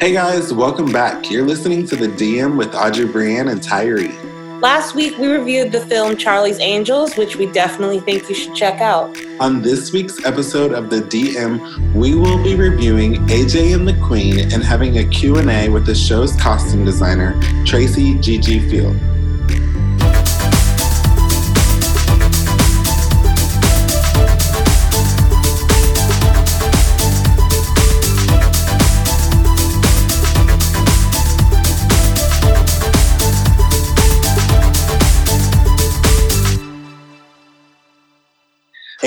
Hey guys, welcome back. You're listening to The DM with Audrey Brianne and Tyree. Last week, we reviewed the film Charlie's Angels, which we definitely think you should check out. On this week's episode of The DM, we will be reviewing AJ and the Queen and having a Q&A with the show's costume designer, Trayce Gigi Field.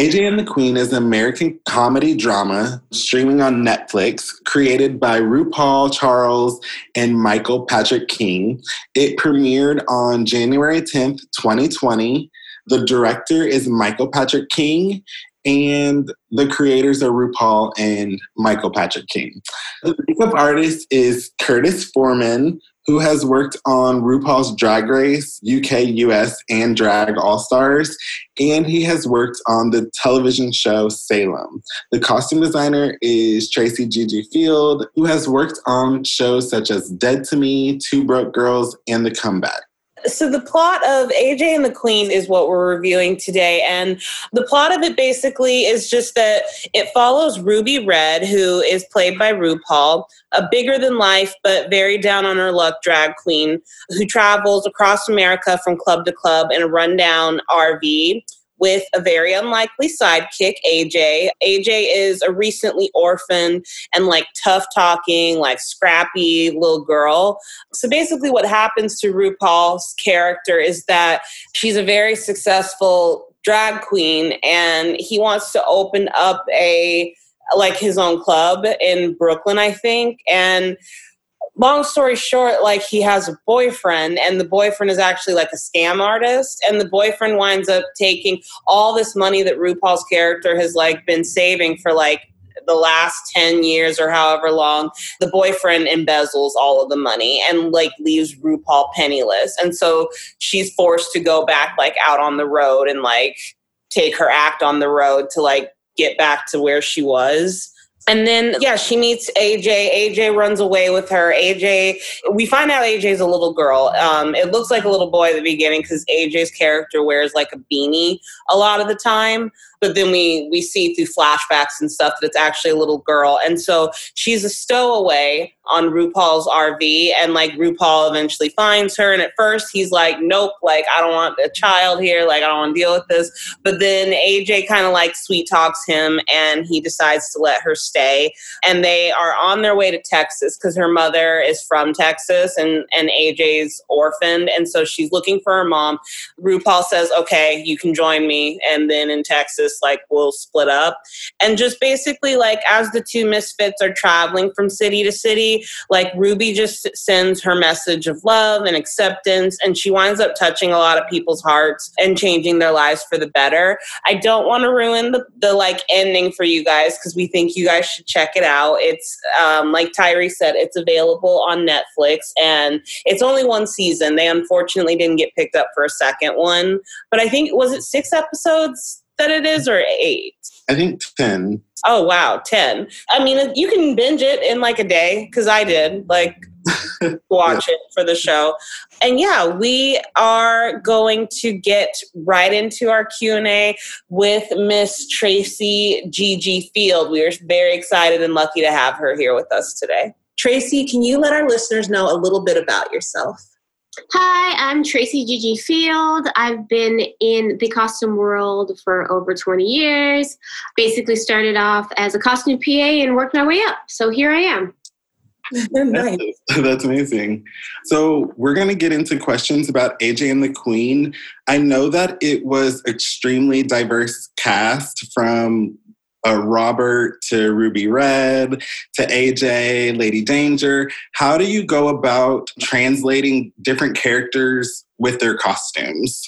AJ and the Queen is an American comedy drama streaming on Netflix, created by RuPaul Charles and Michael Patrick King. It premiered on January 10th, 2020. The director is Michael Patrick King, and the creators are RuPaul and Michael Patrick King. The makeup artist is Curtis Foreman, who has worked on RuPaul's Drag Race, UK, US, and Drag All Stars, and he has worked on the television show Salem. The costume designer is Trayce Gigi Field, who has worked on shows such as Dead to Me, Two Broke Girls, and The Comeback. So, the plot of AJ and the Queen is what we're reviewing today. And the plot of it basically is just that it follows Ruby Red, who is played by RuPaul, a bigger than life but very down on her luck drag queen who travels across America from club to club in a rundown RV with a very unlikely sidekick, AJ. AJ is a recently orphaned and like tough talking, like scrappy little girl. So basically, what happens to RuPaul's character is that she's a very successful drag queen and he wants to open up a like his own club in Brooklyn, I think. And long story short, like he has a boyfriend, and the boyfriend is actually like a scam artist, and the boyfriend winds up taking all this money that RuPaul's character has like been saving for like the last 10 years or however long the boyfriend embezzles all of the money and like leaves RuPaul penniless. And so she's forced to go back like out on the road and like take her act on the road to like get back to where she was and then, yeah, she meets AJ. AJ runs away with her. AJ, we find out AJ's a little girl. Um, it looks like a little boy at the beginning because AJ's character wears like a beanie a lot of the time but then we we see through flashbacks and stuff that it's actually a little girl. And so she's a stowaway on RuPaul's RV and like RuPaul eventually finds her and at first he's like nope like I don't want a child here like I don't want to deal with this. But then AJ kind of like sweet talks him and he decides to let her stay. And they are on their way to Texas cuz her mother is from Texas and and AJ's orphaned and so she's looking for her mom. RuPaul says okay you can join me and then in Texas just like will split up. And just basically, like, as the two misfits are traveling from city to city, like, Ruby just sends her message of love and acceptance, and she winds up touching a lot of people's hearts and changing their lives for the better. I don't want to ruin the, the like ending for you guys because we think you guys should check it out. It's um, like Tyree said, it's available on Netflix and it's only one season. They unfortunately didn't get picked up for a second one, but I think was it six episodes? That it is or eight? I think 10. Oh, wow, 10. I mean, you can binge it in like a day because I did, like, watch yeah. it for the show. And yeah, we are going to get right into our Q&A with Miss Trayce Gigi Field. We are very excited and lucky to have her here with us today. Trayce, can you let our listeners know a little bit about yourself? Hi, I'm Trayce Gigi Field. I've been in the costume world for over 20 years. Basically, started off as a costume PA and worked my way up. So here I am. nice. That's, that's amazing. So, we're going to get into questions about AJ and the Queen. I know that it was extremely diverse cast from uh, Robert to Ruby Red to AJ, Lady Danger. How do you go about translating different characters with their costumes?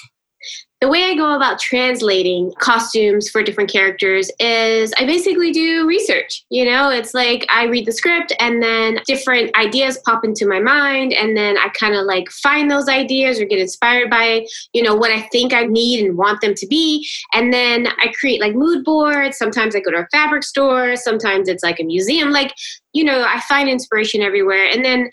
The way I go about translating costumes for different characters is I basically do research. You know, it's like I read the script and then different ideas pop into my mind and then I kind of like find those ideas or get inspired by, you know, what I think I need and want them to be. And then I create like mood boards. Sometimes I go to a fabric store, sometimes it's like a museum. Like, you know, I find inspiration everywhere. And then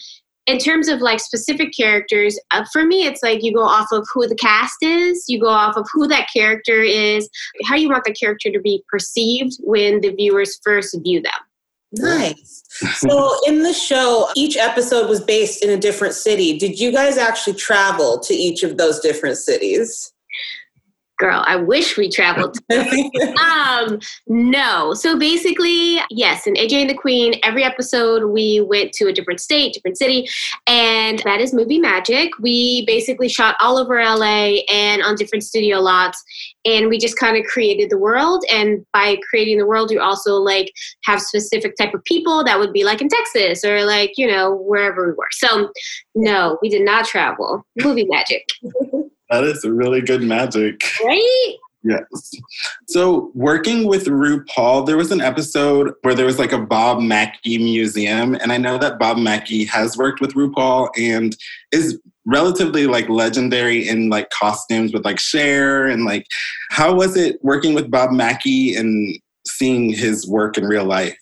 in terms of like specific characters, uh, for me, it's like you go off of who the cast is, you go off of who that character is, how you want the character to be perceived when the viewers first view them. Nice. So, in the show, each episode was based in a different city. Did you guys actually travel to each of those different cities? Girl i wish we traveled um no. So basically yes in aj and the queen every episode we went to a different state different city and that is movie magic. We basically shot all over la and on different studio lots and we just kind of created the world and by creating the world you also like have specific type of people that would be like in texas or like you know wherever we were. So no we did not travel. Movie magic That is really good magic. Right? Yes. So, working with RuPaul, there was an episode where there was like a Bob Mackie museum. And I know that Bob Mackie has worked with RuPaul and is relatively like legendary in like costumes with like Cher. And like, how was it working with Bob Mackie and seeing his work in real life?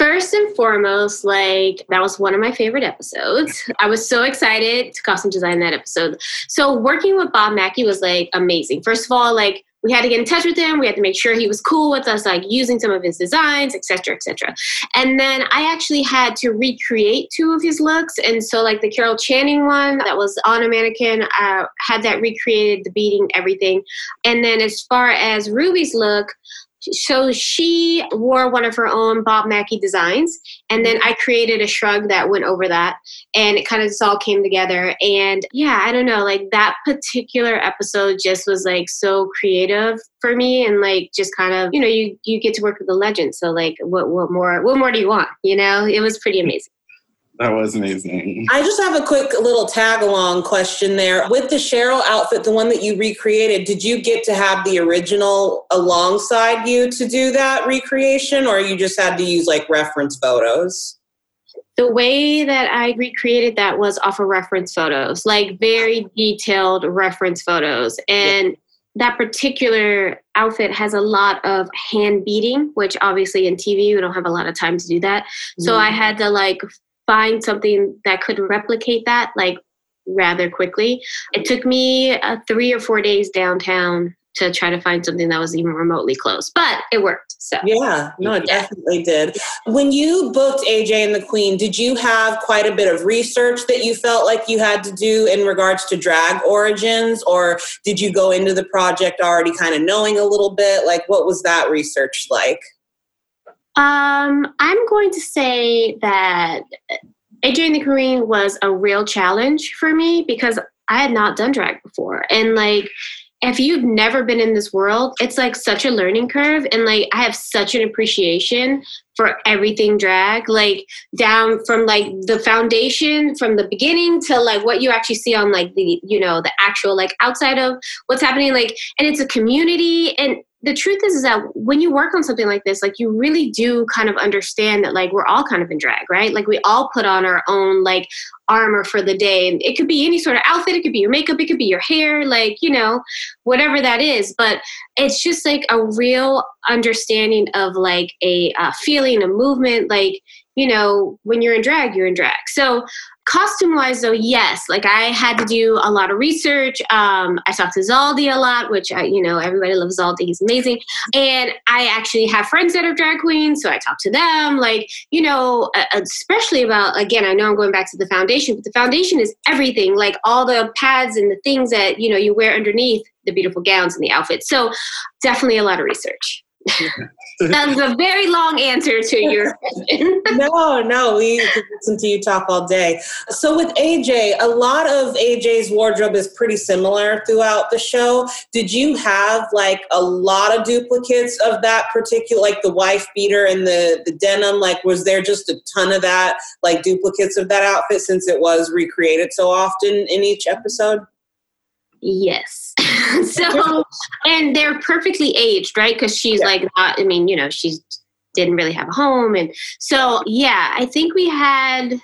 First and foremost, like that was one of my favorite episodes. I was so excited to costume design that episode. So working with Bob Mackie was like amazing. First of all, like we had to get in touch with him. We had to make sure he was cool with us, like using some of his designs, etc., etc. And then I actually had to recreate two of his looks. And so, like the Carol Channing one that was on a mannequin, I had that recreated, the beading, everything. And then as far as Ruby's look, so she wore one of her own Bob Mackie designs, and then I created a shrug that went over that, and it kind of just all came together. And yeah, I don't know, like that particular episode just was like so creative for me, and like just kind of you know you you get to work with a legend, so like what what more what more do you want? You know, it was pretty amazing. That was amazing. I just have a quick little tag along question there. With the Cheryl outfit, the one that you recreated, did you get to have the original alongside you to do that recreation, or you just had to use like reference photos? The way that I recreated that was off of reference photos, like very detailed reference photos. And yeah that particular outfit has a lot of hand beading, which obviously in TV we don't have a lot of time to do that. So mm-hmm. I had to like find something that could replicate that like rather quickly. It took me uh, three or four days downtown to try to find something that was even remotely close, but it worked. So yeah, no, it yeah. definitely did. When you booked AJ and the Queen, did you have quite a bit of research that you felt like you had to do in regards to drag origins, or did you go into the project already kind of knowing a little bit? Like, what was that research like? Um, I'm going to say that and the Queen was a real challenge for me because I had not done drag before. And like, if you've never been in this world, it's like such a learning curve. And like, I have such an appreciation for everything drag, like down from like the foundation from the beginning to like what you actually see on like the, you know, the actual like outside of what's happening. Like, and it's a community. And the truth is, is that when you work on something like this, like you really do kind of understand that like we're all kind of in drag, right? Like we all put on our own like armor for the day. And it could be any sort of outfit, it could be your makeup, it could be your hair, like, you know, whatever that is. But it's just like a real understanding of like a uh, feeling, a movement, like, you know, when you're in drag, you're in drag. So costume wise though yes like i had to do a lot of research. Um, i talked to Zaldy a lot which I, you know everybody loves Zaldy. He's amazing. And i actually have friends that are drag queens so i talk to them like you know especially about again i know i'm going back to the foundation but the foundation is everything like all the pads and the things that you know you wear underneath the beautiful gowns and the outfits. So definitely a lot of research that was a very long answer to your question. no, no, we could listen to you talk all day. So with AJ, a lot of AJ's wardrobe is pretty similar throughout the show. Did you have like a lot of duplicates of that particular, like the wife beater and the the denim? Like, was there just a ton of that, like duplicates of that outfit, since it was recreated so often in each episode? Yes. so, and they're perfectly aged, right? Because she's yeah. like, not, I mean, you know, she's didn't really have a home, and so yeah, I think we had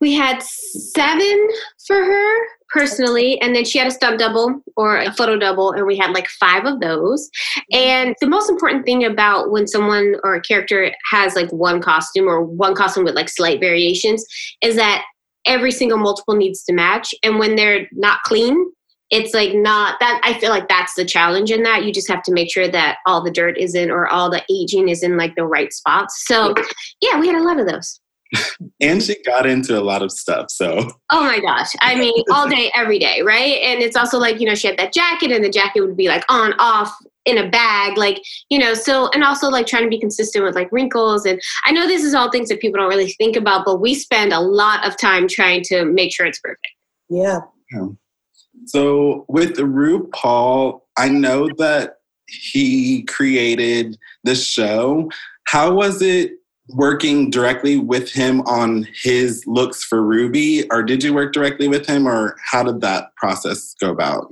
we had seven for her personally and then she had a stunt double or a photo double and we had like five of those mm-hmm. and the most important thing about when someone or a character has like one costume or one costume with like slight variations is that every single multiple needs to match. And when they're not clean it's like not that i feel like that's the challenge in that. You just have to make sure that all the dirt is in or all the aging is in like the right spots. So yeah. we had a lot of those. And she got into a lot of stuff. So, oh my gosh, I mean, all day, every day, right? And it's also like, you know, she had that jacket, and the jacket would be like on, off in a bag, like, you know, so, and also like trying to be consistent with like wrinkles. And I know this is all things that people don't really think about, but we spend a lot of time trying to make sure it's perfect. Yeah. yeah. So, with RuPaul, I know that he created the show. How was it working directly with him on his looks for Ruby, or did you work directly with him, or how did that process go about?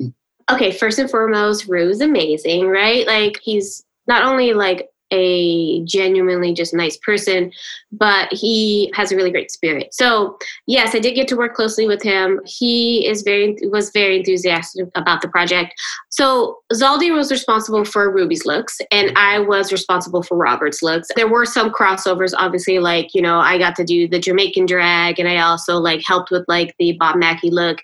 Okay, first and foremost, Rue's amazing, right? Like he's not only like a genuinely just nice person, but he has a really great spirit. So yes, I did get to work closely with him. He is very was very enthusiastic about the project. So Zaldy was responsible for Ruby's looks, and I was responsible for Robert's looks. There were some crossovers, obviously, like you know, I got to do the Jamaican drag, and I also like helped with like the Bob Mackie look,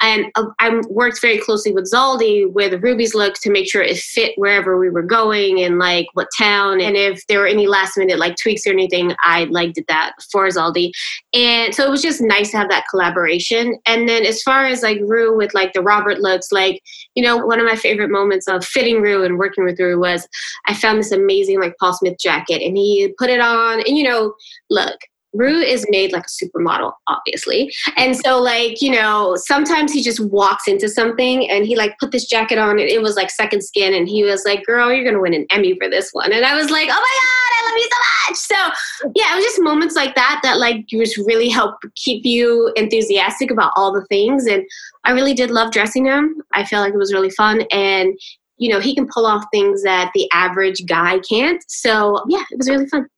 and uh, I worked very closely with Zaldy with Ruby's look to make sure it fit wherever we were going and like what town, and if there were any last minute like tweaks or anything, I like did that for Zaldy, and so it was just nice to have that collaboration. And then as far as like Rue with like the Robert looks, like you know, one of my favorite moments of fitting Rue and working with Rue was I found this amazing like Paul Smith jacket and he put it on and you know, look, Rue is made like a supermodel, obviously. And so, like, you know, sometimes he just walks into something and he like put this jacket on and it was like second skin. And he was like, girl, you're going to win an Emmy for this one. And I was like, oh my God, I love you so much. So, yeah, it was just moments like that that like just really help keep you enthusiastic about all the things. And I really did love dressing him. I felt like it was really fun. And, you know, he can pull off things that the average guy can't. So, yeah, it was really fun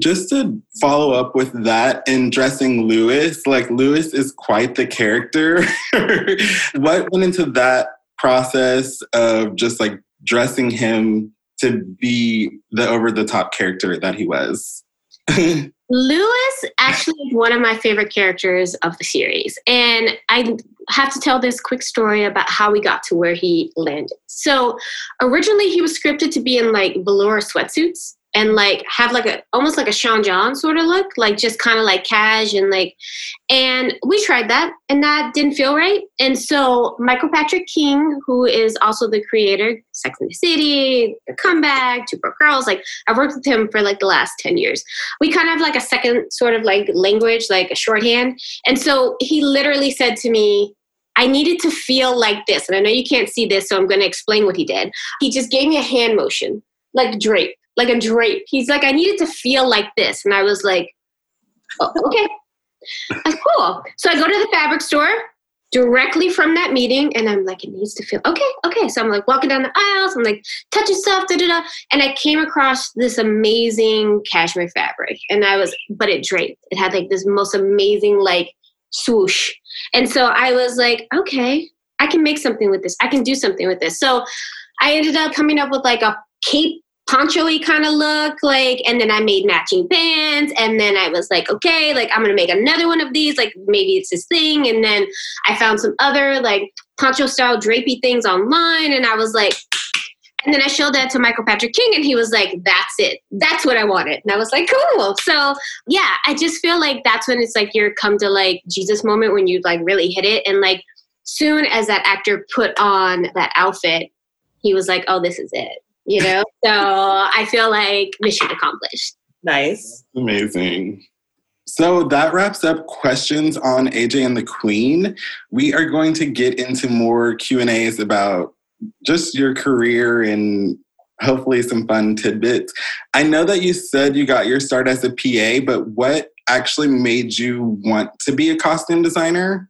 just to follow up with that in dressing Lewis, like Lewis is quite the character. what went into that process of just like dressing him to be the over the top character that he was? Lewis actually is one of my favorite characters of the series. And I have to tell this quick story about how we got to where he landed. So originally he was scripted to be in like velour sweatsuits and like have like a almost like a Sean John sort of look, like just kind of like cash and like and we tried that and that didn't feel right. And so Michael Patrick King, who is also the creator, of Sex and the City, The Comeback, Two Broke Girls, like I've worked with him for like the last 10 years. We kind of have like a second sort of like language, like a shorthand. And so he literally said to me, I needed to feel like this. And I know you can't see this, so I'm going to explain what he did. He just gave me a hand motion, like drape like a drape. He's like, I needed it to feel like this. And I was like, oh, okay. That's cool. So I go to the fabric store directly from that meeting and I'm like, it needs to feel okay, okay. So I'm like walking down the aisles, I'm like touching stuff, da da da. And I came across this amazing cashmere fabric. And I was, but it draped. It had like this most amazing like swoosh. And so I was like, okay, I can make something with this. I can do something with this. So I ended up coming up with like a cape poncho-y kind of look like and then i made matching pants and then i was like okay like i'm gonna make another one of these like maybe it's this thing and then i found some other like poncho style drapey things online and i was like and then i showed that to michael patrick king and he was like that's it. That's what i wanted. And i was like cool. So yeah i just feel like that's when it's like your come to like jesus moment when you like really hit it and like soon as that actor put on that outfit he was like oh this is it you know? so I feel like mission accomplished. Nice. Amazing. So that wraps up questions on AJ and the Queen. We are going to get into more Q&As about just your career and hopefully some fun tidbits. I know that you said you got your start as a PA, but what actually made you want to be a costume designer?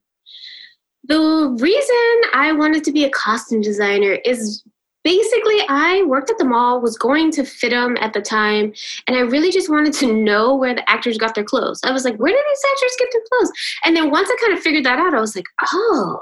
The reason I wanted to be a costume designer is basically I worked at the mall, was going to FIDM at the time, and I really just wanted to know where the actors got their clothes. I was like, where did these actors get their clothes? And then once I kind of figured that out, I was like, oh,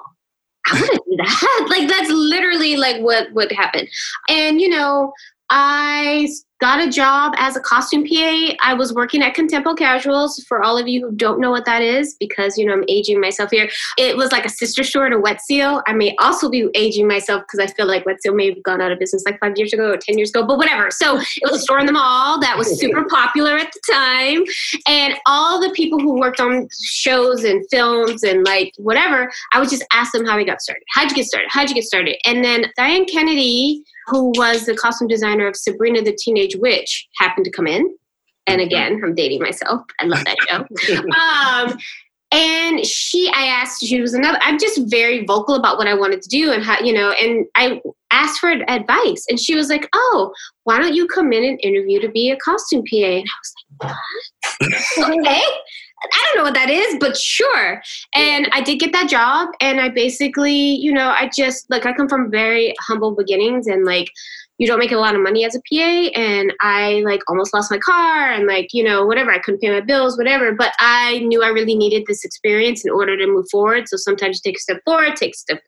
I want to do that. like that's literally like what would happen. And you know, I got a job as a costume PA. I was working at Contempo Casuals. For all of you who don't know what that is, because you know I'm aging myself here, it was like a sister store to Wet Seal. I may also be aging myself because I feel like Wet Seal may have gone out of business like five years ago or ten years ago, but whatever. So it was a store in the mall that was super popular at the time, and all the people who worked on shows and films and like whatever, I would just ask them how we got started. How'd you get started? How'd you get started? And then Diane Kennedy who was the costume designer of Sabrina the Teenage Witch, happened to come in. And again, I'm dating myself. I love that show. um, and she, I asked, she was another, I'm just very vocal about what I wanted to do and how, you know, and I asked for advice. And she was like, oh, why don't you come in and interview to be a costume PA? And I was like, what? okay. I don't know what that is, but sure. And I did get that job. And I basically, you know, I just, like, I come from very humble beginnings and, like, you don't make a lot of money as a PA. And I, like, almost lost my car and, like, you know, whatever. I couldn't pay my bills, whatever. But I knew I really needed this experience in order to move forward. So sometimes you take a step forward, take a step,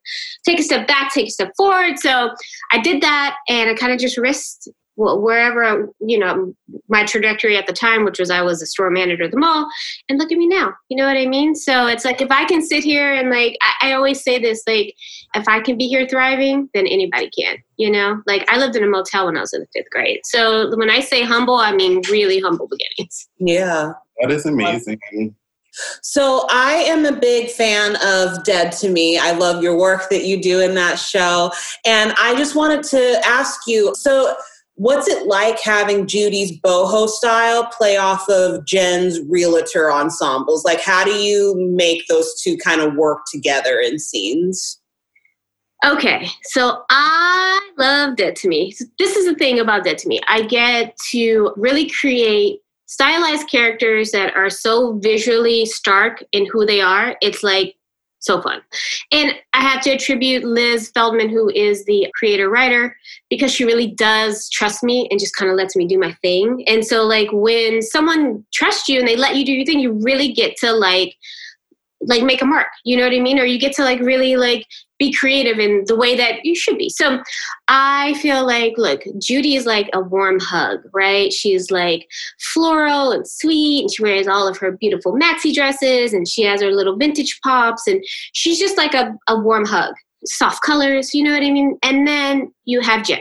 take a step back, take a step forward. So I did that and I kind of just risked wherever you know my trajectory at the time which was i was a store manager at the mall and look at me now you know what i mean? So it's like if i can sit here and like I, I, always say this like if i can be here thriving then anybody can you know? Like i lived in a motel when i was in the fifth grade. So when i say humble i mean really humble beginnings. Yeah. That is amazing. So I am a big fan of Dead to Me. I love your work that you do in that show. And I just wanted to ask you so What's it like having Judy's boho style play off of Jen's realtor ensembles? Like, how do you make those two kind of work together in scenes? Okay, so I love Dead to Me. This is the thing about Dead to Me. I get to really create stylized characters that are so visually stark in who they are. It's like so fun. And I have to attribute Liz Feldman, who is the creator writer, because she really does trust me and just kind of lets me do my thing. And so, like, when someone trusts you and they let you do your thing, you really get to like, like make a mark. You know what I mean? Or you get to like really like be creative in the way that you should be. So I feel like, look, Judy is like a warm hug, right? She's like floral and sweet, and she wears all of her beautiful maxi dresses, and she has her little vintage pops, and she's just like a, a warm hug. Soft colors, you know what I mean? And then you have Jen,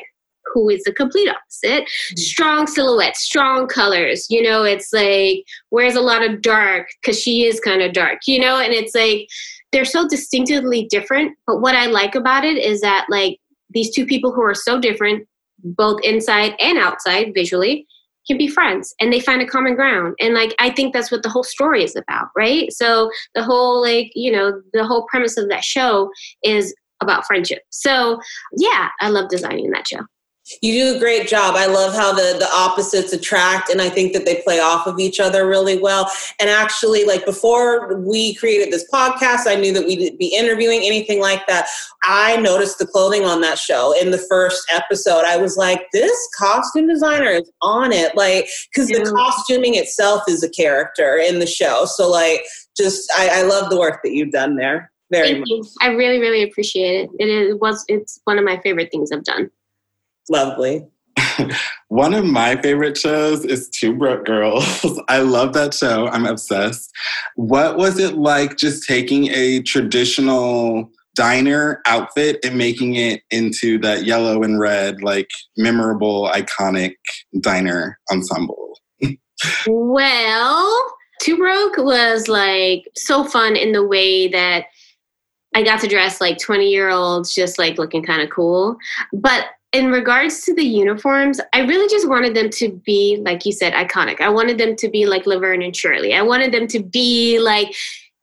who is the complete opposite. Mm-hmm. Strong silhouettes, strong colors. You know, it's like wears a lot of dark because she is kind of dark, you know, and it's like they're so distinctively different. But what I like about it is that like these two people who are so different, both inside and outside visually, can be friends and they find a common ground. And like I think that's what the whole story is about, right? So the whole like, you know, the whole premise of that show is about friendship. So yeah, I love designing that show. You do a great job. I love how the the opposites attract and I think that they play off of each other really well. And actually like before we created this podcast, I knew that we'd be interviewing anything like that. I noticed the clothing on that show in the first episode. I was like, this costume designer is on it like cuz the costuming itself is a character in the show. So like just I, I love the work that you've done there. Very Thank much. You. I really, really appreciate it. It is, was it's one of my favorite things I've done. Lovely. One of my favorite shows is Two Broke Girls. I love that show. I'm obsessed. What was it like just taking a traditional diner outfit and making it into that yellow and red, like memorable, iconic diner ensemble? well, Two Broke was like so fun in the way that I got to dress like 20 year olds, just like looking kind of cool. But in regards to the uniforms, I really just wanted them to be, like you said, iconic. I wanted them to be like Laverne and Shirley. I wanted them to be like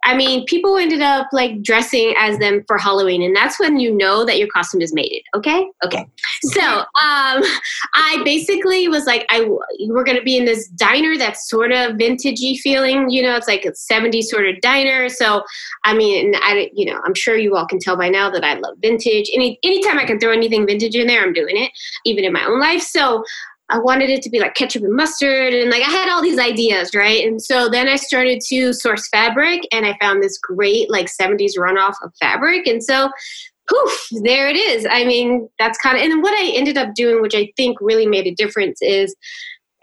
I mean, people ended up like dressing as them for Halloween, and that's when you know that your costume is mated. Okay, okay. So, um, I basically was like, I we're gonna be in this diner that's sort of vintagey feeling. You know, it's like a '70s sort of diner. So, I mean, I you know, I'm sure you all can tell by now that I love vintage. Any anytime I can throw anything vintage in there, I'm doing it, even in my own life. So, I wanted it to be like ketchup and mustard. And like I had all these ideas, right? And so then I started to source fabric and I found this great like 70s runoff of fabric. And so poof, there it is. I mean, that's kind of, and what I ended up doing, which I think really made a difference, is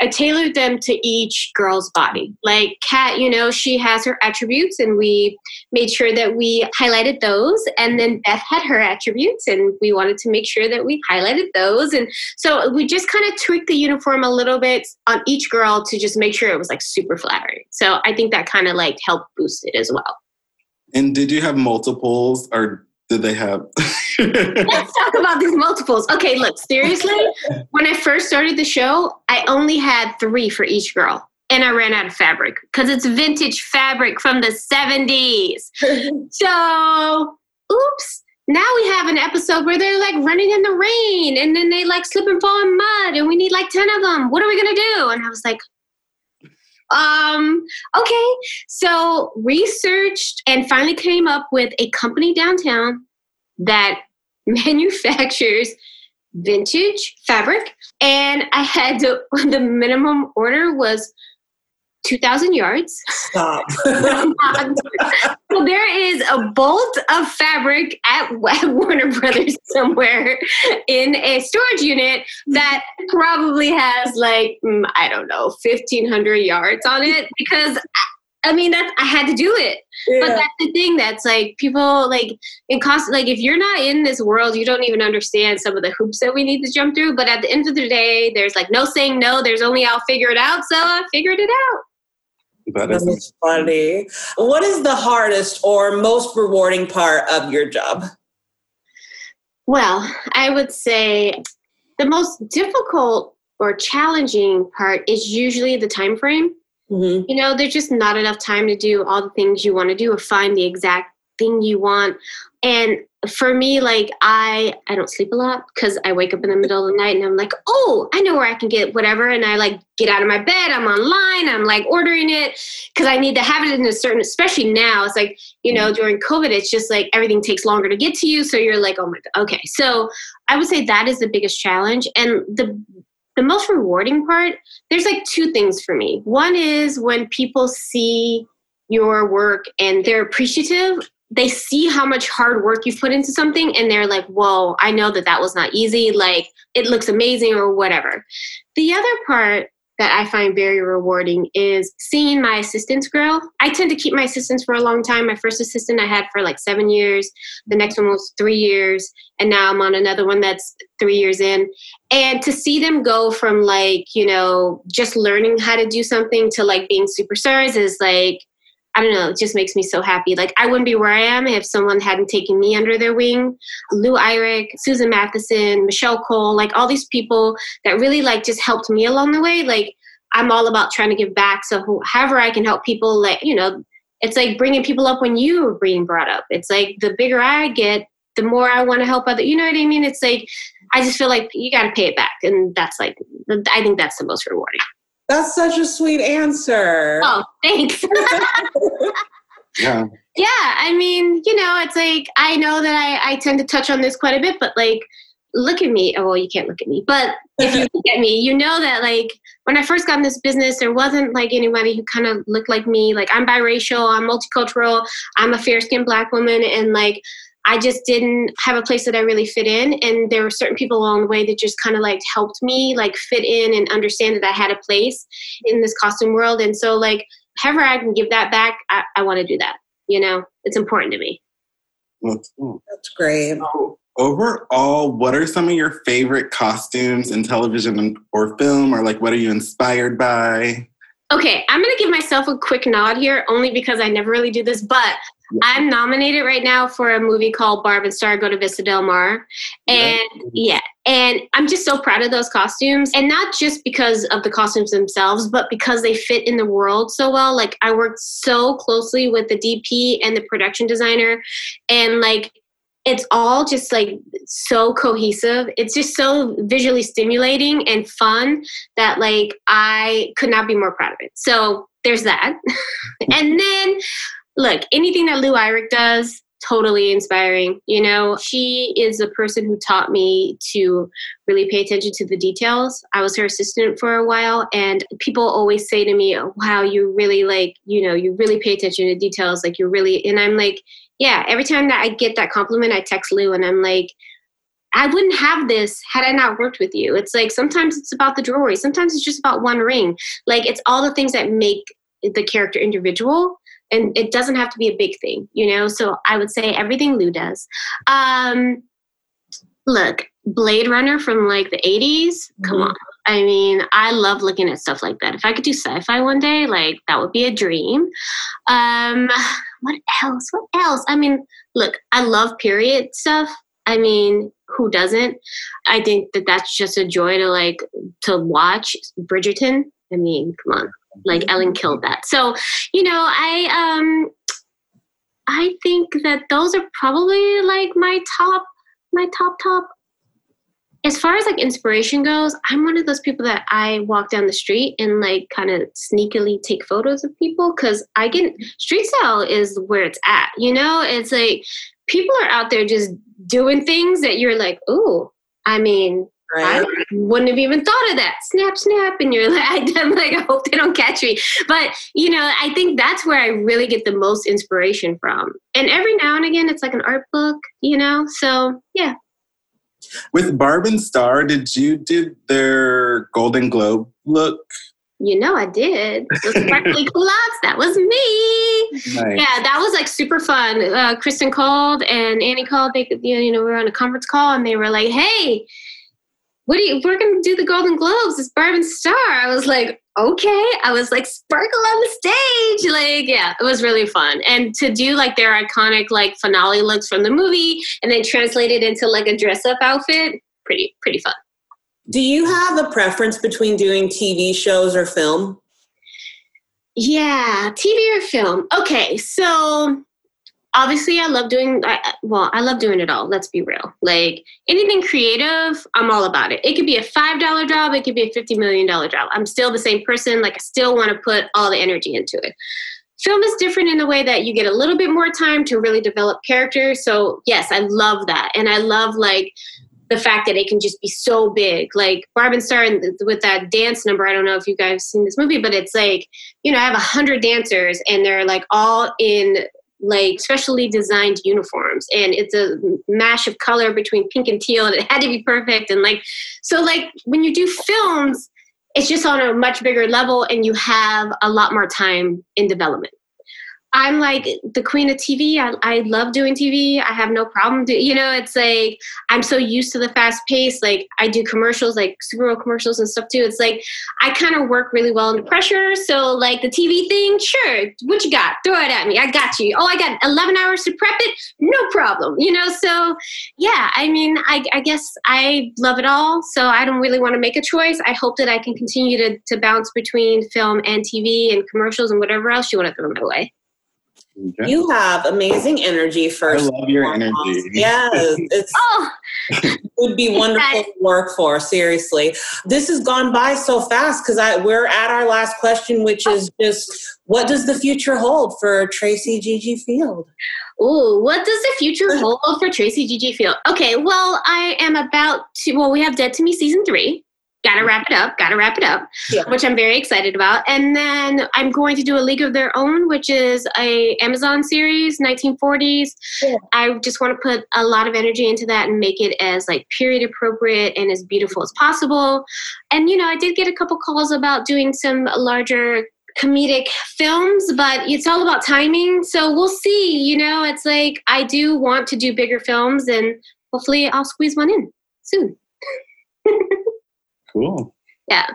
I tailored them to each girl's body. Like Kat, you know, she has her attributes, and we made sure that we highlighted those. And then Beth had her attributes, and we wanted to make sure that we highlighted those. And so we just kind of tweaked the uniform a little bit on each girl to just make sure it was like super flattering. So I think that kind of like helped boost it as well. And did you have multiples or did they have? Let's talk about these multiples. Okay, look, seriously, when I first started the show, I only had three for each girl. And I ran out of fabric because it's vintage fabric from the 70s. so, oops. Now we have an episode where they're like running in the rain and then they like slip and fall in mud and we need like 10 of them. What are we going to do? And I was like, um, okay. So researched and finally came up with a company downtown that manufactures vintage fabric. And I had to, the minimum order was 2,000 yards. Stop. so there is a bolt of fabric at Warner Brothers somewhere in a storage unit that probably has like, mm, I don't know, 1,500 yards on it because. I mean that I had to do it, yeah. but that's the thing. That's like people like in cost. Like if you're not in this world, you don't even understand some of the hoops that we need to jump through. But at the end of the day, there's like no saying no. There's only I'll figure it out. So I figured it out. That is funny. What is the hardest or most rewarding part of your job? Well, I would say the most difficult or challenging part is usually the time frame. Mm-hmm. You know, there's just not enough time to do all the things you want to do or find the exact thing you want. And for me, like I I don't sleep a lot because I wake up in the middle of the night and I'm like, oh, I know where I can get whatever, and I like get out of my bed. I'm online. I'm like ordering it because I need to have it in a certain. Especially now, it's like you know mm-hmm. during COVID, it's just like everything takes longer to get to you. So you're like, oh my god, okay. So I would say that is the biggest challenge, and the the most rewarding part. There's like two things for me. One is when people see your work and they're appreciative they see how much hard work you've put into something and they're like, whoa, I know that that was not easy. Like, it looks amazing or whatever. The other part that I find very rewarding is seeing my assistants grow. I tend to keep my assistants for a long time. My first assistant I had for like seven years, the next one was three years, and now I'm on another one that's three years in. And to see them go from like, you know, just learning how to do something to like being superstars is like, I don't know, it just makes me so happy. Like I wouldn't be where I am if someone hadn't taken me under their wing. Lou Eyrich, Susan Matheson, Michelle Cole, like all these people that really like just helped me along the way. Like I'm all about trying to give back. So however I can help people, like you know, it's like bringing people up when you were being brought up. It's like the bigger I get, the more I want to help other. You know what I mean? It's like I just feel like you got to pay it back, and that's like I think that's the most rewarding. That's such a sweet answer. Oh, thanks. yeah. Yeah, I mean, you know, it's like I know that I, I tend to touch on this quite a bit, but like, look at me. Oh, well, you can't look at me, but if you look at me, you know that like when I first got in this business, there wasn't like anybody who kind of looked like me. Like I'm biracial, I'm multicultural, I'm a fair skinned black woman, and like I just didn't have a place that I really fit in. And there were certain people along the way that just kind of like helped me like fit in and understand that I had a place in this costume world. And so like however I can give that back, I, I want to do that. You know, it's important to me. That's, That's great. So, overall, what are some of your favorite costumes in television or film, or like what are you inspired by? Okay, I'm gonna give myself a quick nod here, only because I never really do this, but I'm nominated right now for a movie called Barb and Star Go to Vista Del Mar. And yeah. yeah. And I'm just so proud of those costumes. And not just because of the costumes themselves, but because they fit in the world so well. Like I worked so closely with the DP and the production designer. And like it's all just like so cohesive. It's just so visually stimulating and fun that like I could not be more proud of it. So there's that. and then look, anything that Lou Eyrich does, totally inspiring. You know, she is the person who taught me to really pay attention to the details. I was her assistant for a while, and people always say to me, Wow, you really like, you know, you really pay attention to details. Like, you're really, and I'm like, Yeah, every time that I get that compliment, I text Lou and I'm like, I wouldn't have this had I not worked with you. It's like sometimes it's about the jewelry, sometimes it's just about one ring. Like, it's all the things that make the character individual and it doesn't have to be a big thing, you know. So I would say everything Lou does. Um, look, Blade Runner from like the 80s, come mm-hmm. on. I mean, I love looking at stuff like that. If I could do sci-fi one day, like that would be a dream. Um, what else? What else? I mean, look, I love period stuff. I mean, who doesn't? I think that that's just a joy to like to watch Bridgerton. I mean, come on like Ellen killed that. So, you know, I um I think that those are probably like my top my top top as far as like inspiration goes, I'm one of those people that I walk down the street and like kind of sneakily take photos of people because I get street style is where it's at. You know, it's like people are out there just doing things that you're like, oh, I mean, Right. I wouldn't have even thought of that. Snap, snap. And you're like, I'm like, I hope they don't catch me. But, you know, I think that's where I really get the most inspiration from. And every now and again, it's like an art book, you know? So, yeah. With Barb and Star, did you do their Golden Globe look? You know, I did. Those sparkly culottes. That was me. Nice. Yeah, that was like super fun. Uh, Kristen called and Annie called. They, you know, we were on a conference call and they were like, "Hey, what do you, we're going to do the Golden Globes. It's Barb and Star. I was like, okay. I was like, sparkle on the stage. Like, yeah, it was really fun. And to do like their iconic like finale looks from the movie and then translate it into like a dress up outfit, pretty, pretty fun. Do you have a preference between doing TV shows or film? Yeah, TV or film. Okay, so obviously i love doing I, well i love doing it all let's be real. Like anything creative i'm all about it. It could be a five dollar job it could be a 50 million dollar job. I'm still the same person like i still want to put all the energy into it. Film is different in the way that you get a little bit more time to really develop characters so yes i love that. And i love like the fact that it can just be so big. Like barb and star with that dance number i don't know if you guys seen this movie but it's like you know i have a hundred dancers and they're like all in like specially designed uniforms. And it's a mash of color between pink and teal and it had to be perfect. And like so like when you do films it's just on a much bigger level and you have a lot more time in development I'm like the queen of TV. I, I love doing TV. I have no problem. Do, you know, it's like I'm so used to the fast pace. Like I do commercials, like Super Bowl commercials and stuff too. It's like I kind of work really well under pressure. So like the TV thing, sure. What you got? Throw it at me. I got you. Oh, I got 11 hours to prep it. No problem. You know. So yeah, I mean, I, I guess I love it all. So I don't really want to make a choice. I hope that I can continue to to bounce between film and TV and commercials and whatever else you want to throw my way. Okay. You have amazing energy first. I love your energy. Yes. It's oh. would be wonderful to work for, seriously. This has gone by so fast because I we're at our last question, which is just what does the future hold for Trayce Gigi Field? Oh, what does the future hold for Trayce Gigi Field? Okay, well, I am about to well, we have Dead to Me season three gotta wrap it up gotta wrap it up yeah. which i'm very excited about. And then i'm going to do a league of their own which is a amazon series 1940s yeah. i just want to put a lot of energy into that and make it as like period appropriate and as beautiful as possible. And you know i did get a couple calls about doing some larger comedic films but it's all about timing. So we'll see you know it's like i do want to do bigger films and hopefully i'll squeeze one in soon Cool. Yeah.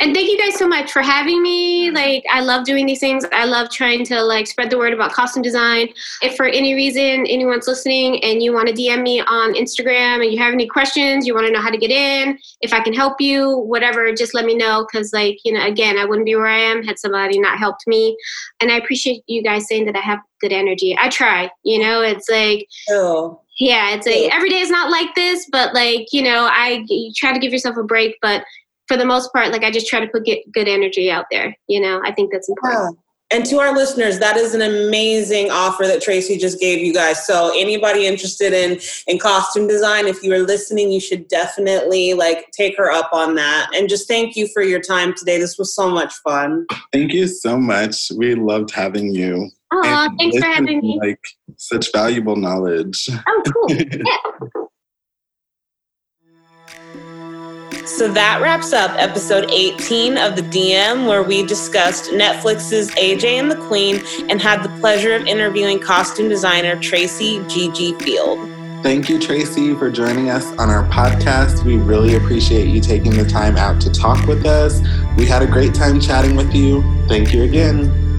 And thank you guys so much for having me. Like, I love doing these things. I love trying to like spread the word about costume design. If for any reason anyone's listening and you want to DM me on Instagram and you have any questions, you want to know how to get in, if I can help you, whatever, just let me know. Cause like, you know, again, I wouldn't be where I am had somebody not helped me. And I appreciate you guys saying that I have good energy. I try, you know, it's like, Oh. Yeah, it's a every day is not like this, but like, you know, I you try to give yourself a break, but for the most part, like I just try to put get good energy out there. You know, I think that's important. And to our listeners, that is an amazing offer that Trayce just gave you guys. So anybody interested in in costume design, if you are listening, you should definitely like take her up on that. And just thank you for your time today. This was so much fun. Thank you so much. We loved having you. Oh, thanks for having me. Like such valuable knowledge. Oh, cool. Yeah. So that wraps up episode 18 of the DM, where we discussed Netflix's AJ and the Queen and had the pleasure of interviewing costume designer Trayce Gigi Field. Thank you, Trayce, for joining us on our podcast. We really appreciate you taking the time out to talk with us. We had a great time chatting with you. Thank you again.